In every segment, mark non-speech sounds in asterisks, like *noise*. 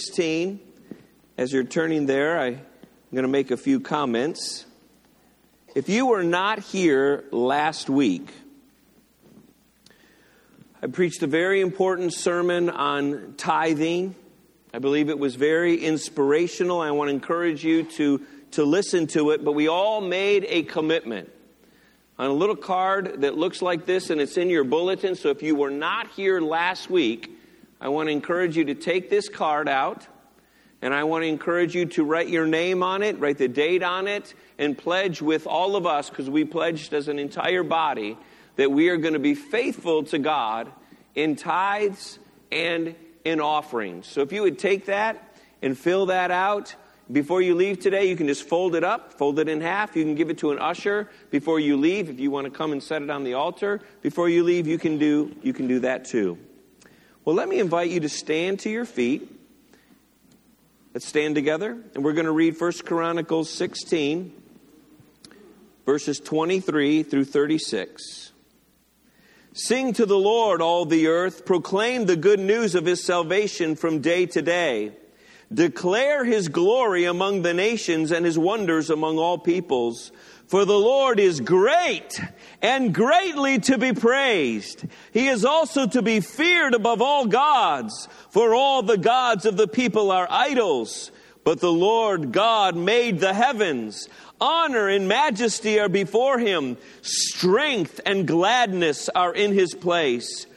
16. As you're turning there, I'm going to make a few comments. If you were not here last week, I preached a very important sermon on tithing. I believe it was very inspirational. I want to encourage you to, to listen to it, but we all made a commitment on a little card that looks like this and it's in your bulletin. So if you were not here last week, I want to encourage you to take this card out and I want to encourage you to write your name on it, write the date on it, and pledge with all of us, because we pledged as an entire body that we are going to be faithful to God in tithes and in offerings. So if you would take that and fill that out, before you leave today, you can just fold it up, fold it in half. You can give it to an usher before you leave. If you want to come and set it on the altar before you leave, you can do, you can do that too. Well, let me invite you to stand to your feet. Let's stand together, and we're going to read 1 Chronicles 16, verses 23 through 36. Sing to the Lord, all the earth. Proclaim the good news of his salvation from day to day. Declare his glory among the nations and his wonders among all peoples. For the Lord is great and greatly to be praised. He is also to be feared above all gods, for all the gods of the people are idols. But the Lord God made the heavens. Honor and majesty are before him. Strength and gladness are in his place.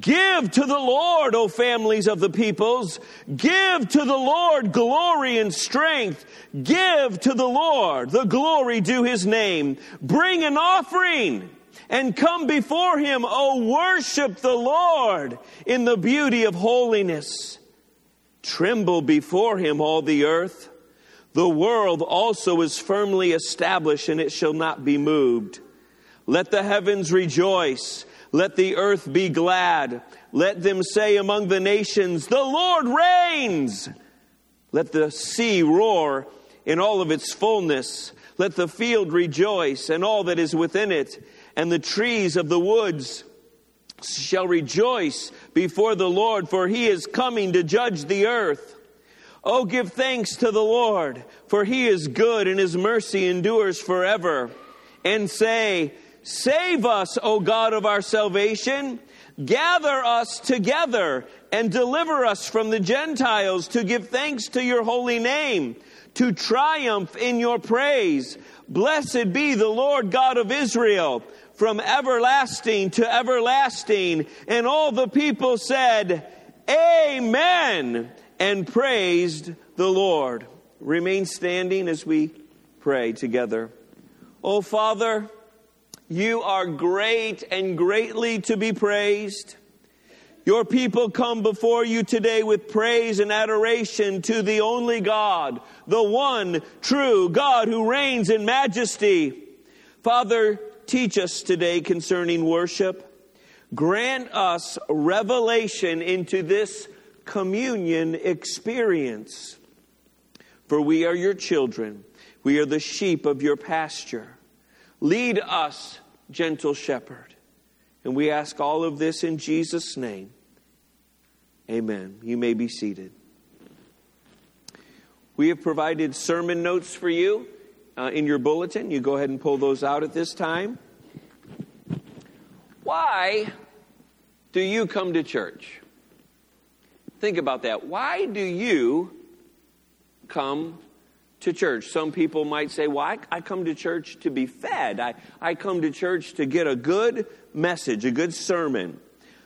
Give to the Lord, O families of the peoples. Give to the Lord glory and strength. Give to the Lord the glory due his name. Bring an offering and come before him. O worship the Lord in the beauty of holiness. Tremble before him, all the earth. The world also is firmly established and it shall not be moved. Let the heavens rejoice let the earth be glad. Let them say among the nations, The Lord reigns. Let the sea roar in all of its fullness. Let the field rejoice and all that is within it. And the trees of the woods shall rejoice before the Lord, for he is coming to judge the earth. Oh, give thanks to the Lord, for he is good and his mercy endures forever. And say, Save us, O God of our salvation. Gather us together and deliver us from the Gentiles to give thanks to your holy name, to triumph in your praise. Blessed be the Lord God of Israel from everlasting to everlasting. And all the people said, Amen, and praised the Lord. Remain standing as we pray together. O Father, you are great and greatly to be praised. Your people come before you today with praise and adoration to the only God, the one true God who reigns in majesty. Father, teach us today concerning worship. Grant us revelation into this communion experience. For we are your children. We are the sheep of your pasture. Lead us, gentle shepherd. And we ask all of this in Jesus' name. Amen. You may be seated. We have provided sermon notes for you uh, in your bulletin. You go ahead and pull those out at this time. Why do you come to church? Think about that. Why do you come to church. Some people might say, Well, I, I, come to church to be fed. I, I come to church to get a good message, a good sermon.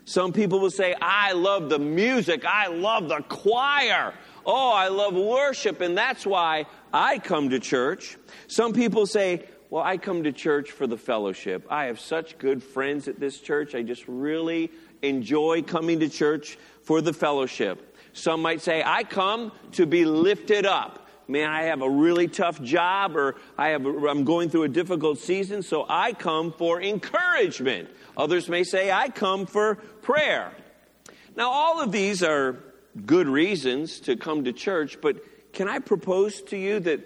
Some people will say, I love the music. I love the choir. Oh, I love worship, and that's why I come to church. Some people say, Well, I come to church for the fellowship. I have such good friends at this church. I just really enjoy coming to church for the fellowship. Some might say, I come to be lifted up man, I have a really tough job or I have, I'm going through a difficult season, so I come for encouragement. Others may say, I come for prayer. Now, all of these are good reasons to come to church, but can I propose to you that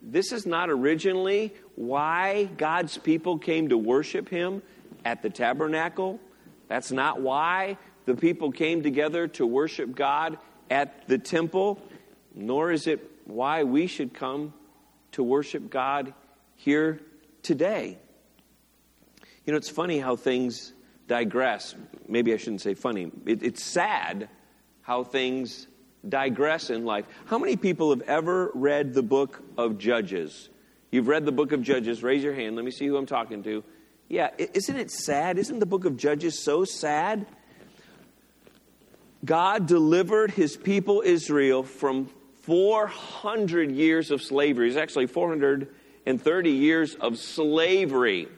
this is not originally why God's people came to worship Him at the tabernacle? That's not why the people came together to worship God at the temple, nor is it why we should come to worship God here today. You know, it's funny how things digress. Maybe I shouldn't say funny. It, it's sad how things digress in life. How many people have ever read the book of Judges? You've read the book of Judges. Raise your hand. Let me see who I'm talking to. Yeah, isn't it sad? Isn't the book of Judges so sad? God delivered his people Israel from 400 years of slavery. It's actually 430 years of slavery.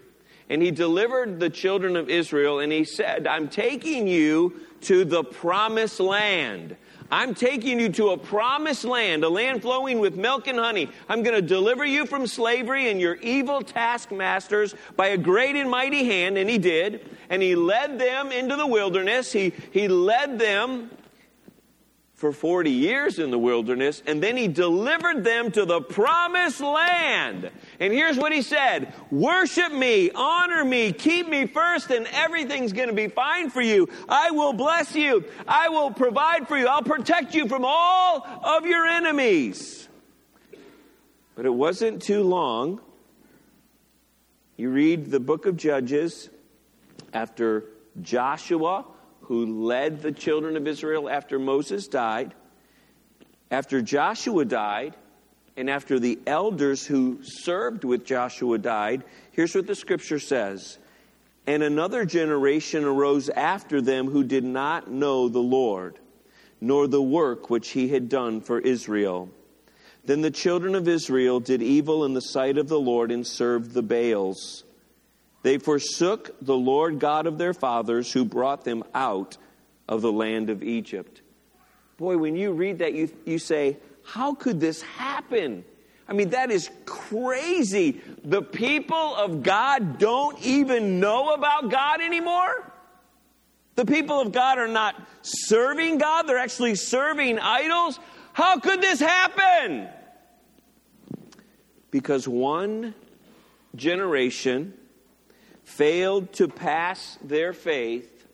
And he delivered the children of Israel, and he said, I'm taking you to the promised land. I'm taking you to a promised land, a land flowing with milk and honey. I'm going to deliver you from slavery and your evil taskmasters by a great and mighty hand. And he did. And he led them into the wilderness. He, he led them for 40 years in the wilderness, and then he delivered them to the promised land. And here's what he said Worship me, honor me, keep me first, and everything's going to be fine for you. I will bless you, I will provide for you, I'll protect you from all of your enemies. But it wasn't too long. You read the book of Judges after Joshua who led the children of Israel after Moses died, after Joshua died, and after the elders who served with Joshua died, here's what the scripture says. And another generation arose after them who did not know the Lord, nor the work which he had done for Israel. Then the children of Israel did evil in the sight of the Lord and served the Baals. They forsook the Lord God of their fathers who brought them out of the land of Egypt. Boy, when you read that, you, you say, How could this happen? I mean, that is crazy. The people of God don't even know about God anymore. The people of God are not serving God, they're actually serving idols. How could this happen? Because one generation failed to pass their faith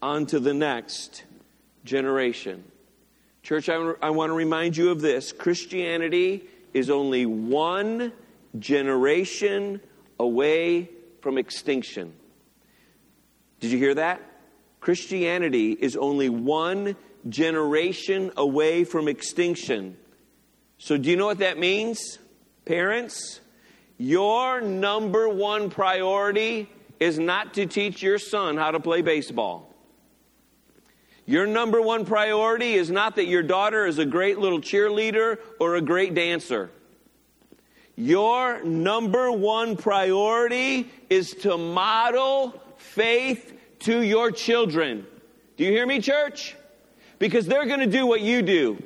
onto the next generation. Church, I, I want to remind you of this Christianity is only one generation away from extinction. Did you hear that? Christianity is only one generation away from extinction. So, do you know what that means, parents? Your number one priority is not to teach your son how to play baseball. Your number one priority is not that your daughter is a great little cheerleader or a great dancer. Your number one priority is to model faith to your children. Do you hear me, church? Because they're going to do what you do.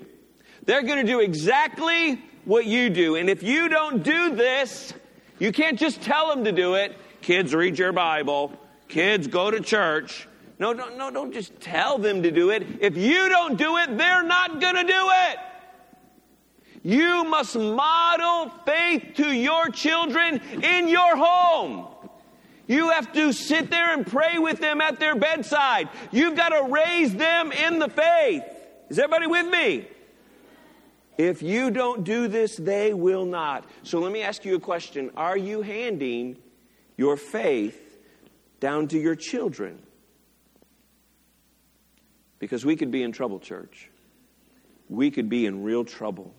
They're going to do exactly what you do. And if you don't do this, you can't just tell them to do it. Kids, read your Bible. Kids, go to church. No, no, no, don't just tell them to do it. If you don't do it, they're not going to do it. You must model faith to your children in your home. You have to sit there and pray with them at their bedside. You've got to raise them in the faith. Is everybody with me? If you don't do this, they will not. So let me ask you a question Are you handing your faith down to your children? Because we could be in trouble, church. We could be in real trouble.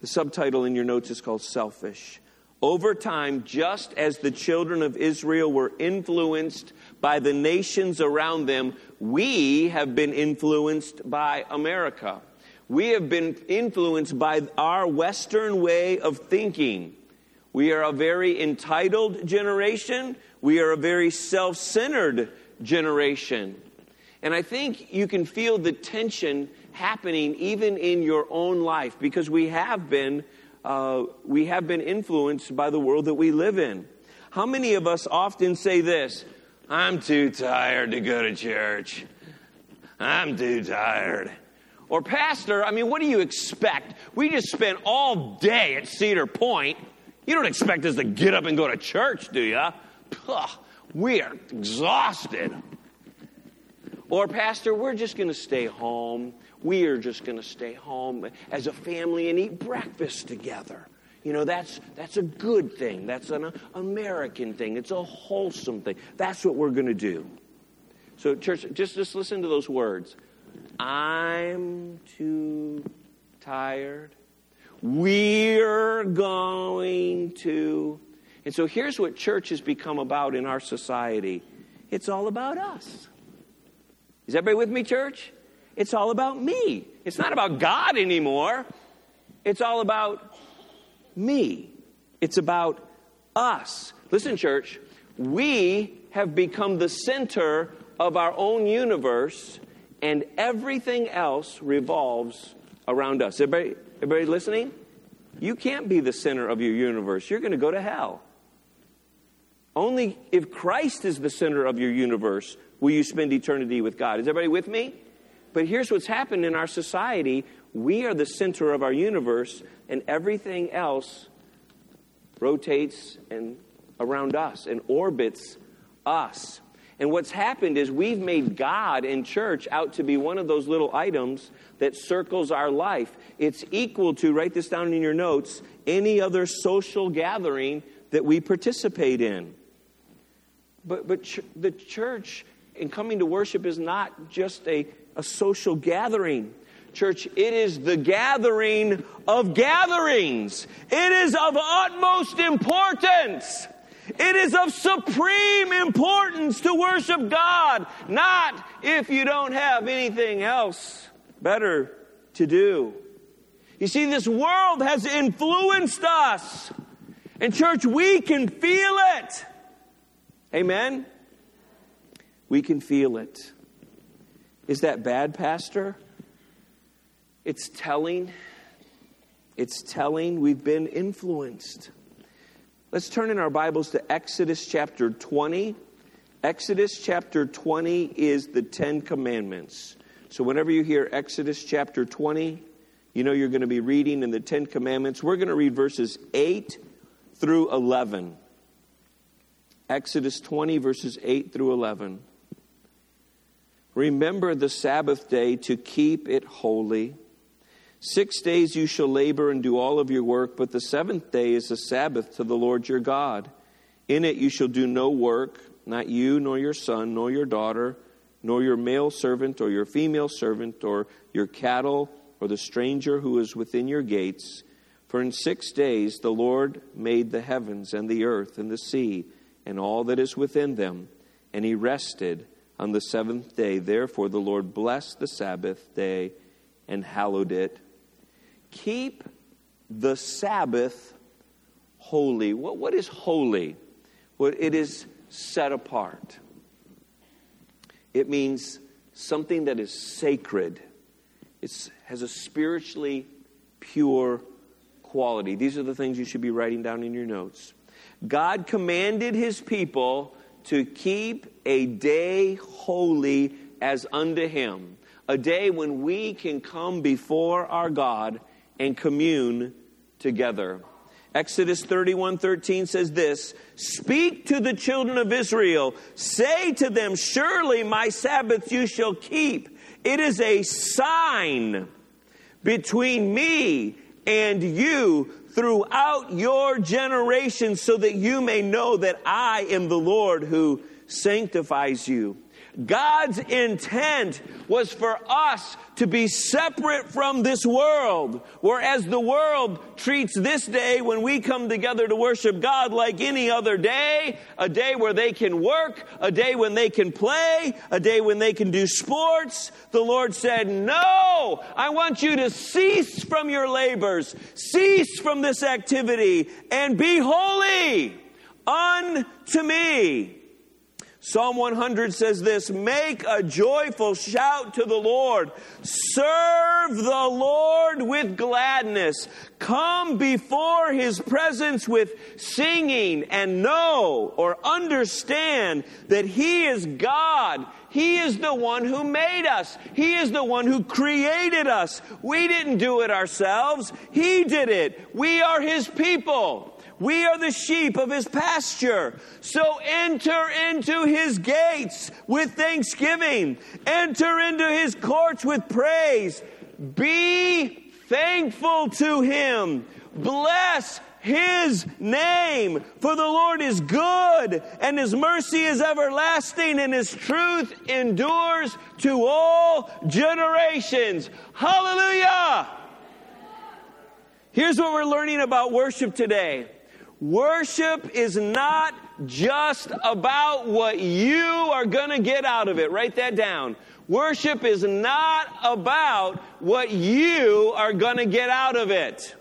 The subtitle in your notes is called Selfish. Over time, just as the children of Israel were influenced by the nations around them, we have been influenced by America. We have been influenced by our Western way of thinking. We are a very entitled generation. We are a very self centered generation. And I think you can feel the tension happening even in your own life because we have been, uh, we have been influenced by the world that we live in. How many of us often say this? I'm too tired to go to church. I'm too tired. Or, Pastor, I mean, what do you expect? We just spent all day at Cedar Point. You don't expect us to get up and go to church, do you? we are exhausted. Or, Pastor, we're just going to stay home. We are just going to stay home as a family and eat breakfast together. You know, that's, that's a good thing. That's an American thing. It's a wholesome thing. That's what we're going to do. So, church, just, just listen to those words. I'm too tired. We're going to. And so here's what church has become about in our society it's all about us. Is everybody with me, church? It's all about me. It's not about God anymore. It's all about me. It's about us. Listen, church, we have become the center of our own universe, and everything else revolves around us. Everybody, everybody listening? You can't be the center of your universe. You're going to go to hell. Only if Christ is the center of your universe will you spend eternity with God. Is everybody with me? But here's what's happened in our society we are the center of our universe, and everything else rotates and around us and orbits us. And what's happened is we've made God and church out to be one of those little items that circles our life. It's equal to, write this down in your notes, any other social gathering that we participate in. But, but ch- the church and coming to worship is not just a, a social gathering. Church, it is the gathering of gatherings. It is of utmost importance. It is of supreme importance to worship God, not if you don't have anything else better to do. You see, this world has influenced us. And, church, we can feel it. Amen? We can feel it. Is that bad, Pastor? It's telling. It's telling we've been influenced. Let's turn in our Bibles to Exodus chapter 20. Exodus chapter 20 is the Ten Commandments. So, whenever you hear Exodus chapter 20, you know you're going to be reading in the Ten Commandments. We're going to read verses 8 through 11. Exodus 20, verses 8 through 11. Remember the Sabbath day to keep it holy. Six days you shall labor and do all of your work, but the seventh day is a Sabbath to the Lord your God. In it you shall do no work, not you, nor your son, nor your daughter, nor your male servant, or your female servant, or your cattle, or the stranger who is within your gates. For in six days the Lord made the heavens and the earth and the sea and all that is within them, and he rested on the seventh day. Therefore, the Lord blessed the Sabbath day and hallowed it. Keep the Sabbath holy. What, what is holy? Well, it is set apart. It means something that is sacred. It has a spiritually pure quality. These are the things you should be writing down in your notes. God commanded his people to keep a day holy as unto him, a day when we can come before our God and commune together. Exodus 31 13 says this Speak to the children of Israel, say to them, Surely my Sabbath you shall keep. It is a sign between me and you throughout your generations so that you may know that I am the Lord who sanctifies you. God's intent was for us to be separate from this world, whereas the world treats this day when we come together to worship God like any other day, a day where they can work, a day when they can play, a day when they can do sports. The Lord said, No, I want you to cease from your labors, cease from this activity, and be holy unto me. Psalm 100 says this Make a joyful shout to the Lord. Serve the Lord with gladness. Come before his presence with singing and know or understand that he is God. He is the one who made us. He is the one who created us. We didn't do it ourselves. He did it. We are his people. We are the sheep of his pasture. So enter into his gates with thanksgiving. Enter into his courts with praise. Be thankful to him. Bless his name. For the Lord is good, and his mercy is everlasting, and his truth endures to all generations. Hallelujah! Here's what we're learning about worship today. Worship is not just about what you are going to get out of it. Write that down. Worship is not about what you are going to get out of it.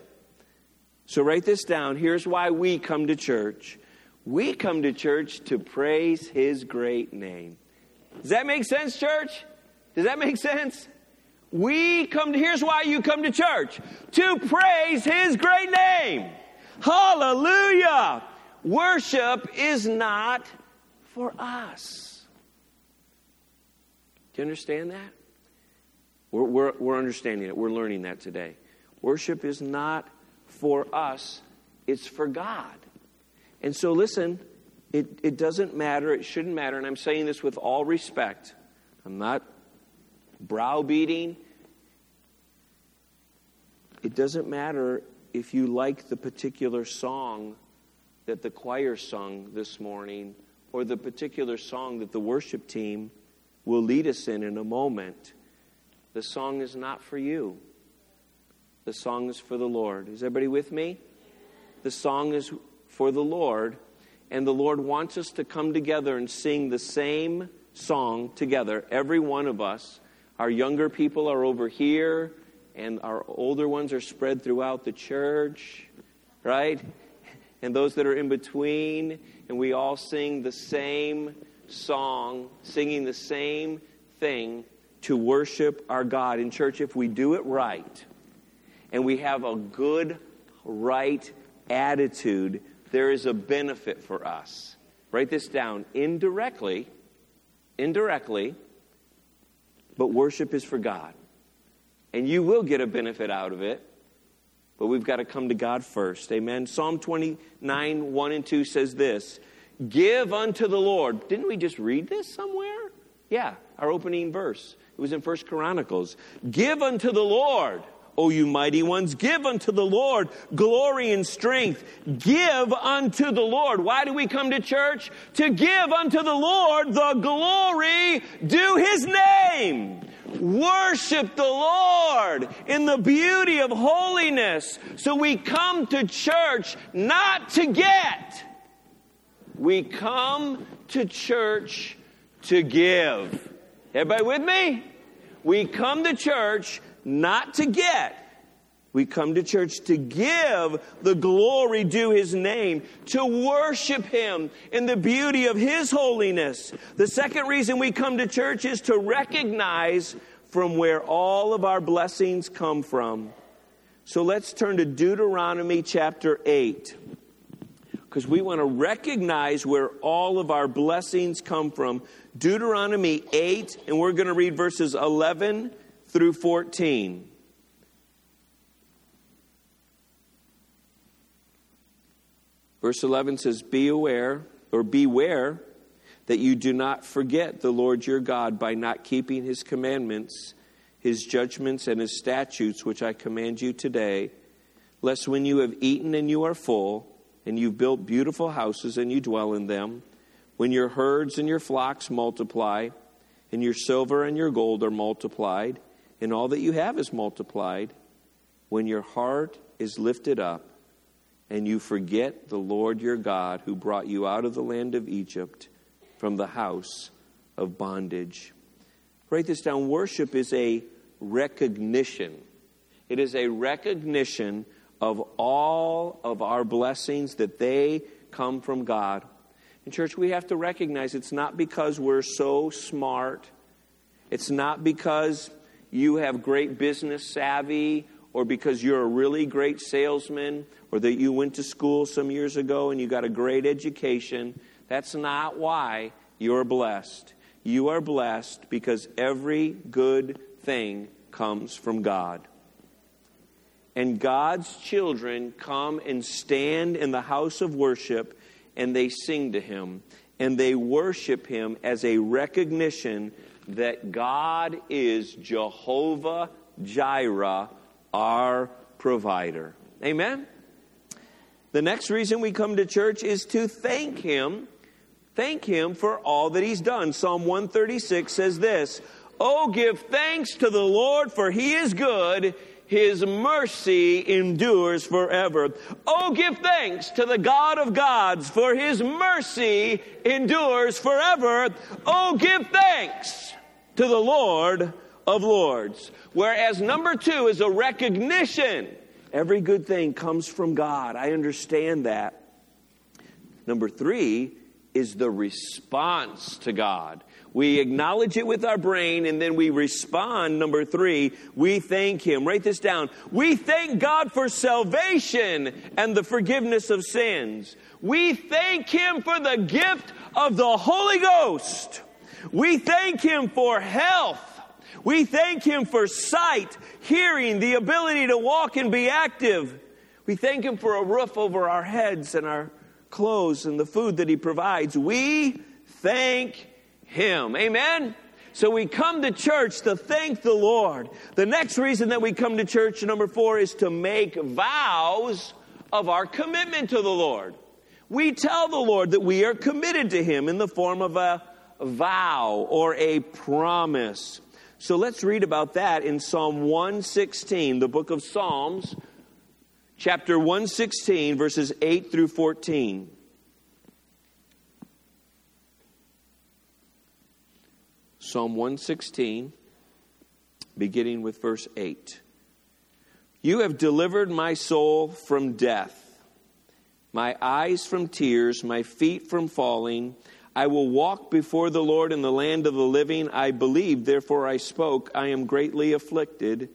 So write this down. Here's why we come to church. We come to church to praise His great name. Does that make sense, church? Does that make sense? We come to, here's why you come to church to praise His great name. Hallelujah. Worship is not for us. Do you understand that? We're, we're, we're understanding it. We're learning that today. Worship is not for us, it's for God. And so, listen, it, it doesn't matter, it shouldn't matter, and I'm saying this with all respect. I'm not browbeating. It doesn't matter if you like the particular song that the choir sung this morning or the particular song that the worship team will lead us in in a moment. The song is not for you. The song is for the Lord. Is everybody with me? The song is for the Lord, and the Lord wants us to come together and sing the same song together, every one of us. Our younger people are over here, and our older ones are spread throughout the church, right? And those that are in between, and we all sing the same song, singing the same thing to worship our God. In church, if we do it right, and we have a good, right attitude, there is a benefit for us. Write this down indirectly, indirectly, but worship is for God. And you will get a benefit out of it, but we've got to come to God first. Amen. Psalm 29, 1 and 2 says this Give unto the Lord. Didn't we just read this somewhere? Yeah, our opening verse. It was in First Chronicles. Give unto the Lord O you mighty ones, give unto the Lord glory and strength. Give unto the Lord. Why do we come to church? To give unto the Lord the glory due his name. Worship the Lord in the beauty of holiness. So we come to church not to get. We come to church to give. Everybody with me? We come to church not to get. We come to church to give the glory due His name, to worship Him in the beauty of His holiness. The second reason we come to church is to recognize from where all of our blessings come from. So let's turn to Deuteronomy chapter 8 because we want to recognize where all of our blessings come from. Deuteronomy 8, and we're going to read verses 11 through 14. Verse 11 says, Be aware, or beware, that you do not forget the Lord your God by not keeping his commandments, his judgments, and his statutes, which I command you today, lest when you have eaten and you are full, and you've built beautiful houses and you dwell in them, when your herds and your flocks multiply, and your silver and your gold are multiplied, and all that you have is multiplied, when your heart is lifted up and you forget the Lord your God who brought you out of the land of Egypt from the house of bondage. Write this down. Worship is a recognition. It is a recognition of all of our blessings that they come from God. In church, we have to recognize it's not because we're so smart. It's not because you have great business savvy or because you're a really great salesman or that you went to school some years ago and you got a great education. That's not why you're blessed. You are blessed because every good thing comes from God. and God's children come and stand in the house of worship and they sing to Him and they worship Him as a recognition that God is Jehovah Jireh, our provider. Amen? The next reason we come to church is to thank Him. Thank Him for all that He's done. Psalm 136 says this Oh, give thanks to the Lord, for He is good. His mercy endures forever. Oh, give thanks to the God of gods, for His mercy endures forever. Oh, give thanks to the Lord of lords. Whereas number two is a recognition. Every good thing comes from God. I understand that. Number three is the response to God. We acknowledge it with our brain and then we respond. Number three, we thank Him. Write this down. We thank God for salvation and the forgiveness of sins. We thank Him for the gift of the Holy Ghost. We thank Him for health. We thank Him for sight, hearing, the ability to walk and be active. We thank Him for a roof over our heads and our clothes and the food that He provides. We thank him. Amen? So we come to church to thank the Lord. The next reason that we come to church, number four, is to make vows of our commitment to the Lord. We tell the Lord that we are committed to Him in the form of a vow or a promise. So let's read about that in Psalm 116, the book of Psalms, chapter 116, verses 8 through 14. Psalm 116, beginning with verse 8. You have delivered my soul from death, my eyes from tears, my feet from falling. I will walk before the Lord in the land of the living. I believed, therefore I spoke. I am greatly afflicted.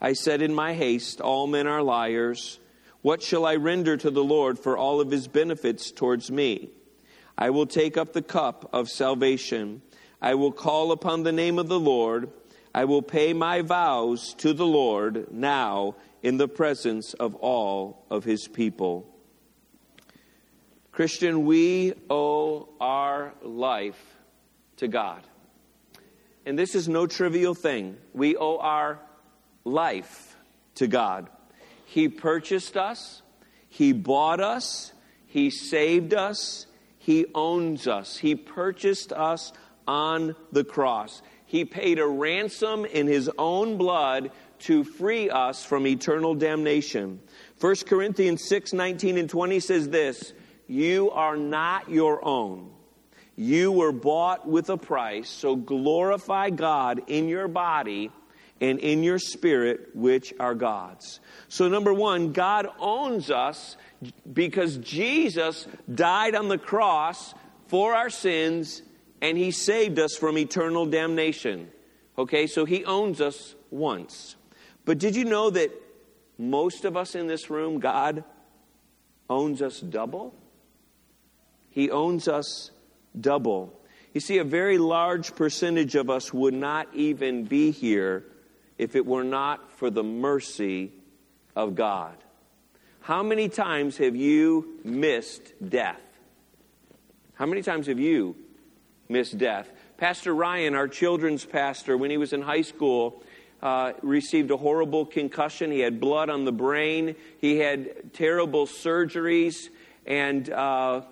I said in my haste, All men are liars. What shall I render to the Lord for all of his benefits towards me? I will take up the cup of salvation. I will call upon the name of the Lord. I will pay my vows to the Lord now in the presence of all of his people. Christian, we owe our life to God. And this is no trivial thing. We owe our life to God. He purchased us, He bought us, He saved us, He owns us. He purchased us on the cross. He paid a ransom in his own blood to free us from eternal damnation. 1 Corinthians 6 19 and 20 says this You are not your own. You were bought with a price, so glorify God in your body and in your spirit, which are God's. So, number one, God owns us because Jesus died on the cross for our sins and he saved us from eternal damnation. Okay, so he owns us once. But did you know that most of us in this room, God owns us double? He owns us double. You see, a very large percentage of us would not even be here if it were not for the mercy of God. How many times have you missed death? How many times have you missed death. Pastor Ryan, our children's pastor, when he was in high school, uh, received a horrible concussion. He had blood on the brain. He had terrible surgeries. And uh,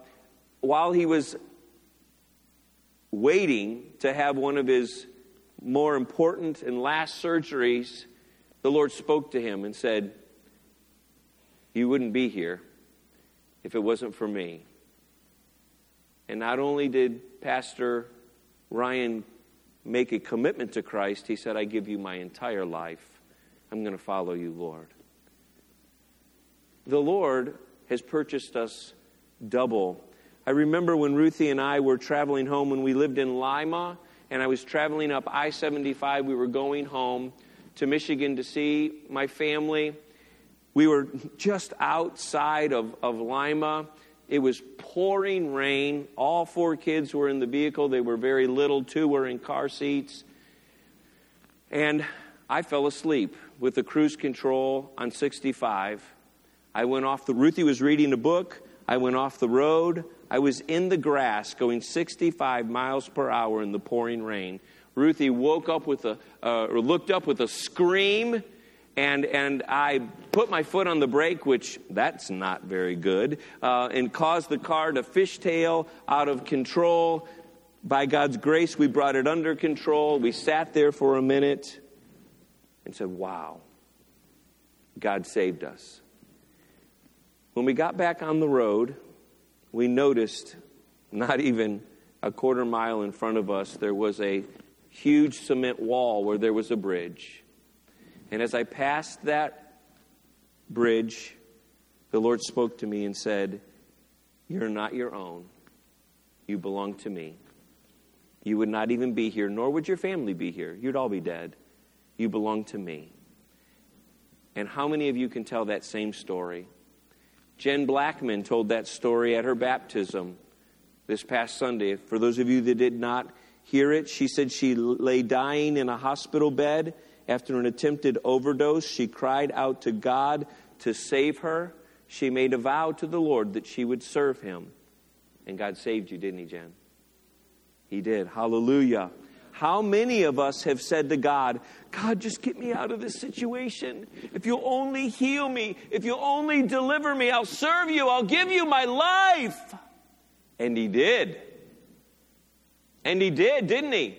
while he was waiting to have one of his more important and last surgeries, the Lord spoke to him and said, You wouldn't be here if it wasn't for me. And not only did Pastor Ryan make a commitment to Christ, he said, I give you my entire life. I'm going to follow you, Lord. The Lord has purchased us double. I remember when Ruthie and I were traveling home when we lived in Lima, and I was traveling up I 75. We were going home to Michigan to see my family. We were just outside of, of Lima, it was pouring rain. All four kids were in the vehicle. They were very little, two were in car seats. And I fell asleep. with the cruise control on 65. I went off the, Ruthie was reading a book. I went off the road. I was in the grass going 65 miles per hour in the pouring rain. Ruthie woke up with a, uh, or looked up with a scream, and, and I put my foot on the brake, which that's not very good, uh, and caused the car to fishtail out of control. By God's grace, we brought it under control. We sat there for a minute and said, Wow, God saved us. When we got back on the road, we noticed not even a quarter mile in front of us, there was a huge cement wall where there was a bridge. And as I passed that bridge, the Lord spoke to me and said, You're not your own. You belong to me. You would not even be here, nor would your family be here. You'd all be dead. You belong to me. And how many of you can tell that same story? Jen Blackman told that story at her baptism this past Sunday. For those of you that did not hear it, she said she lay dying in a hospital bed after an attempted overdose. She cried out to God to save her. She made a vow to the Lord that she would serve him. And God saved you, didn't he, Jen? He did. Hallelujah. How many of us have said to God, God, just get me out of this situation. If you'll only heal me, if you'll only deliver me, I'll serve you, I'll give you my life. And He did. And He did, didn't He?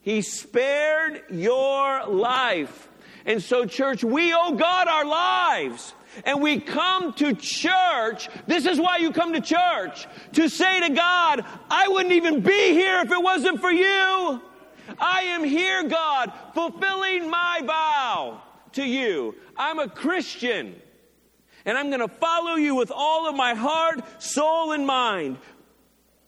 He spared your life. And so, church, we owe God our lives. And we come to church. This is why you come to church. To say to God, I wouldn't even be here if it wasn't for you. I am here, God, fulfilling my vow to you. I'm a Christian, and I'm going to follow you with all of my heart, soul, and mind.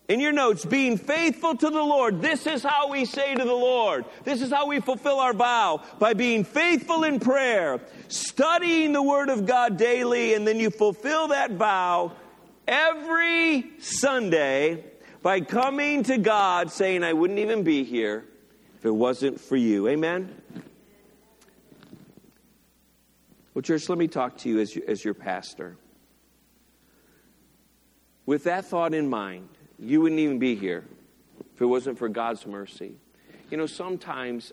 In your notes, being faithful to the Lord. This is how we say to the Lord. This is how we fulfill our vow by being faithful in prayer, studying the Word of God daily, and then you fulfill that vow every Sunday by coming to God saying, I wouldn't even be here if it wasn't for you. Amen? Well, church, let me talk to you as, you, as your pastor. With that thought in mind, you wouldn't even be here if it wasn't for God's mercy. You know, sometimes,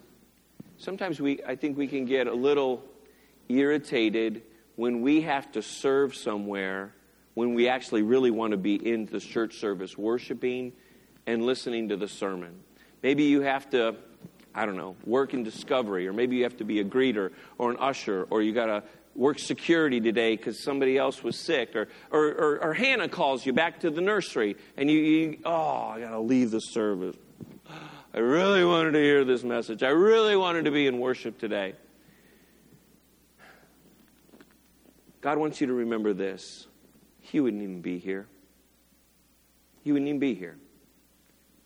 sometimes we, I think we can get a little irritated when we have to serve somewhere when we actually really want to be in the church service, worshiping and listening to the sermon. Maybe you have to I don't know, work in discovery, or maybe you have to be a greeter or an usher, or you got to work security today because somebody else was sick, or, or, or, or, Hannah calls you back to the nursery, and you, you oh, I got to leave the service. I really wanted to hear this message. I really wanted to be in worship today. God wants you to remember this. He wouldn't even be here. He wouldn't even be here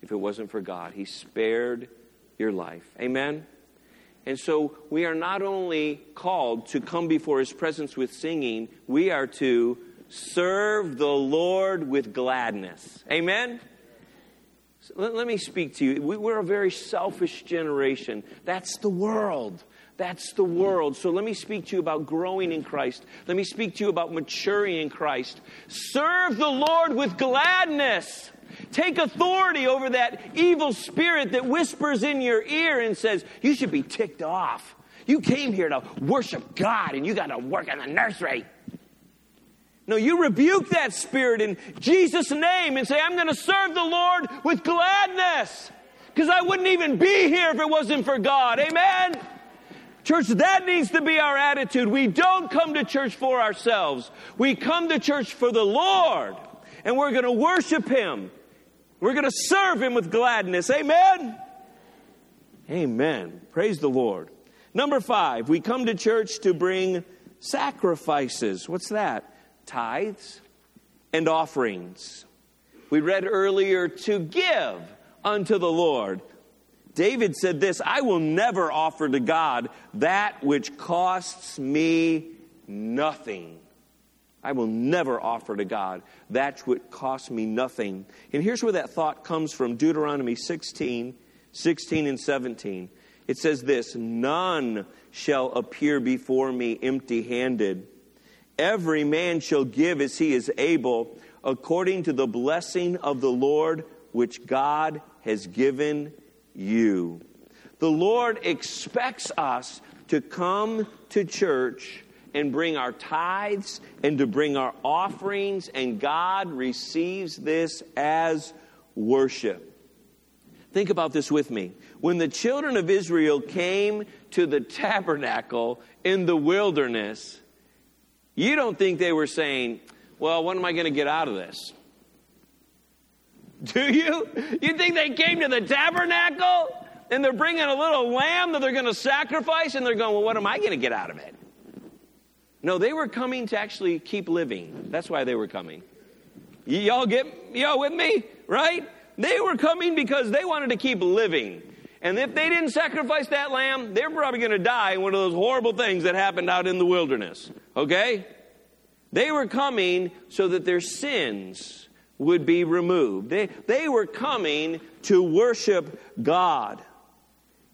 if it wasn't for God. He spared your life. Amen? And so we are not only called to come before his presence with singing, we are to serve the Lord with gladness. Amen? So let, let, me speak to you. We, we're a very selfish generation. That's the world. That's the world. So let me speak to you about growing in Christ. Let me speak to you about maturing in Christ. Serve the Lord with gladness. Take authority over that evil spirit that whispers in your ear and says, You should be ticked off. You came here to worship God and you got to work in the nursery. No, you rebuke that spirit in Jesus' name and say, I'm going to serve the Lord with gladness because I wouldn't even be here if it wasn't for God. Amen? Church, that needs to be our attitude. We don't come to church for ourselves. We come to church for the Lord and we're going to worship Him. We're going to serve Him with gladness. Amen? Amen. Praise the Lord. Number five, we come to church to bring sacrifices. What's that? Tithes and offerings. We read earlier to give unto the Lord. David said this I will never offer to God that which costs me nothing. I will never offer to God that which costs me nothing. And here's where that thought comes from Deuteronomy 16, 16 and 17. It says this None shall appear before me empty handed. Every man shall give as he is able, according to the blessing of the Lord which God has given you. The Lord expects us to come to church and bring our tithes and to bring our offerings, and God receives this as worship. Think about this with me. When the children of Israel came to the tabernacle in the wilderness, you don't think they were saying, Well, what am I going to get out of this? Do you? You think they came to the tabernacle and they're bringing a little lamb that they're going to sacrifice and they're going, Well, what am I going to get out of it? No, they were coming to actually keep living. That's why they were coming. Y- y'all get y'all with me, right? They were coming because they wanted to keep living. And if they didn't sacrifice that lamb, they're probably going to die in one of those horrible things that happened out in the wilderness. Okay? They were coming so that their sins would be removed. They, they were coming to worship God.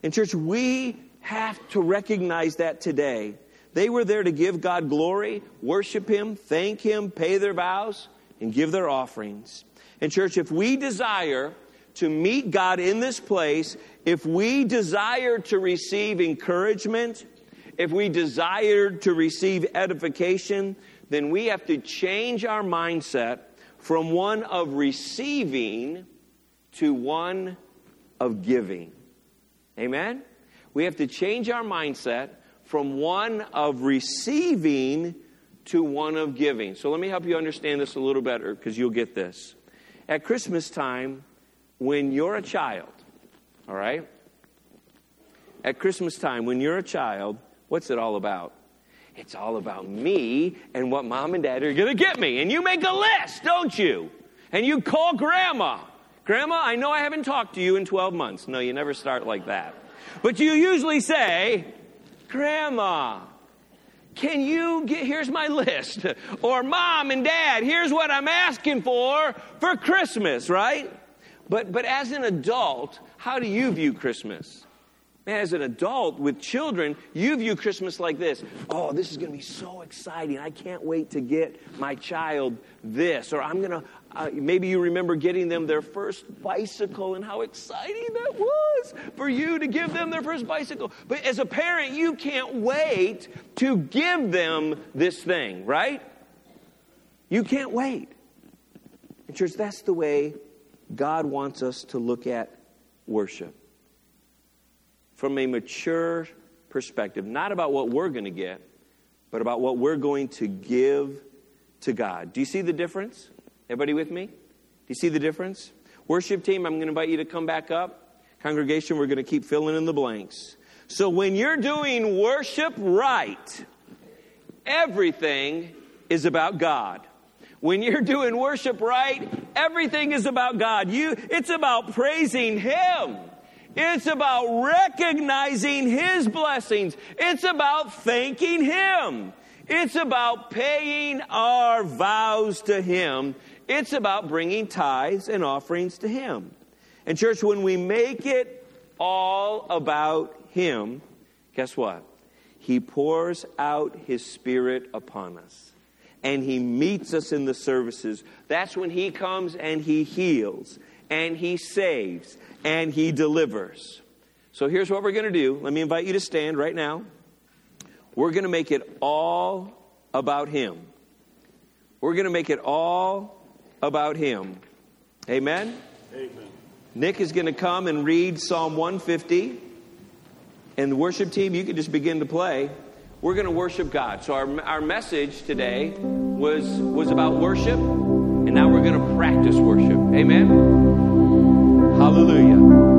And, church, we have to recognize that today. They were there to give God glory, worship Him, thank Him, pay their vows, and give their offerings. And, church, if we desire to meet God in this place, if we desire to receive encouragement, if we desire to receive edification, then we have to change our mindset from one of receiving to one of giving. Amen? We have to change our mindset from one of receiving to one of giving. So let me help you understand this a little better because you'll get this. At Christmas time, when you're a child, all right? At Christmas time, when you're a child, what's it all about? It's all about me and what mom and dad are going to get me. And you make a list, don't you? And you call grandma. Grandma, I know I haven't talked to you in 12 months. No, you never start like that. But you usually say, Grandma, can you get, here's my list. *laughs* Or mom and dad, here's what I'm asking for for Christmas, right? But, but as an adult, how do you view Christmas? Man, as an adult with children, you view Christmas like this. Oh, this is going to be so exciting. I can't wait to get my child this. Or I'm going to, uh, maybe you remember getting them their first bicycle and how exciting that was for you to give them their first bicycle. But as a parent, you can't wait to give them this thing, right? You can't wait. And, church, that's the way God wants us to look at worship from a mature perspective, not about what we're going to get, but about what we're going to give to God. Do you see the difference? Everybody with me? Do you see the difference? Worship team, I'm going to invite you to come back up. Congregation, we're going to keep filling in the blanks. So when you're doing worship right, everything is about God. When you're doing worship right, everything is about God. You, it's about praising Him. It's about recognizing His blessings. It's about thanking Him. It's about paying our vows to Him. It's about bringing tithes and offerings to Him. And, church, when we make it all about Him, guess what? He pours out His Spirit upon us. And He meets us in the services. That's when He comes and He heals, and He saves, and He delivers. So here's what we're going to do. Let me invite you to stand right now. We're going to make it all about Him. We're going to make it all about him. Amen? Amen. Nick is going to come and read Psalm 150. And the worship team, you can just begin to play. We're going to worship God. So our, our message today was, was about worship, and now we're going to practice worship. Amen? Hallelujah.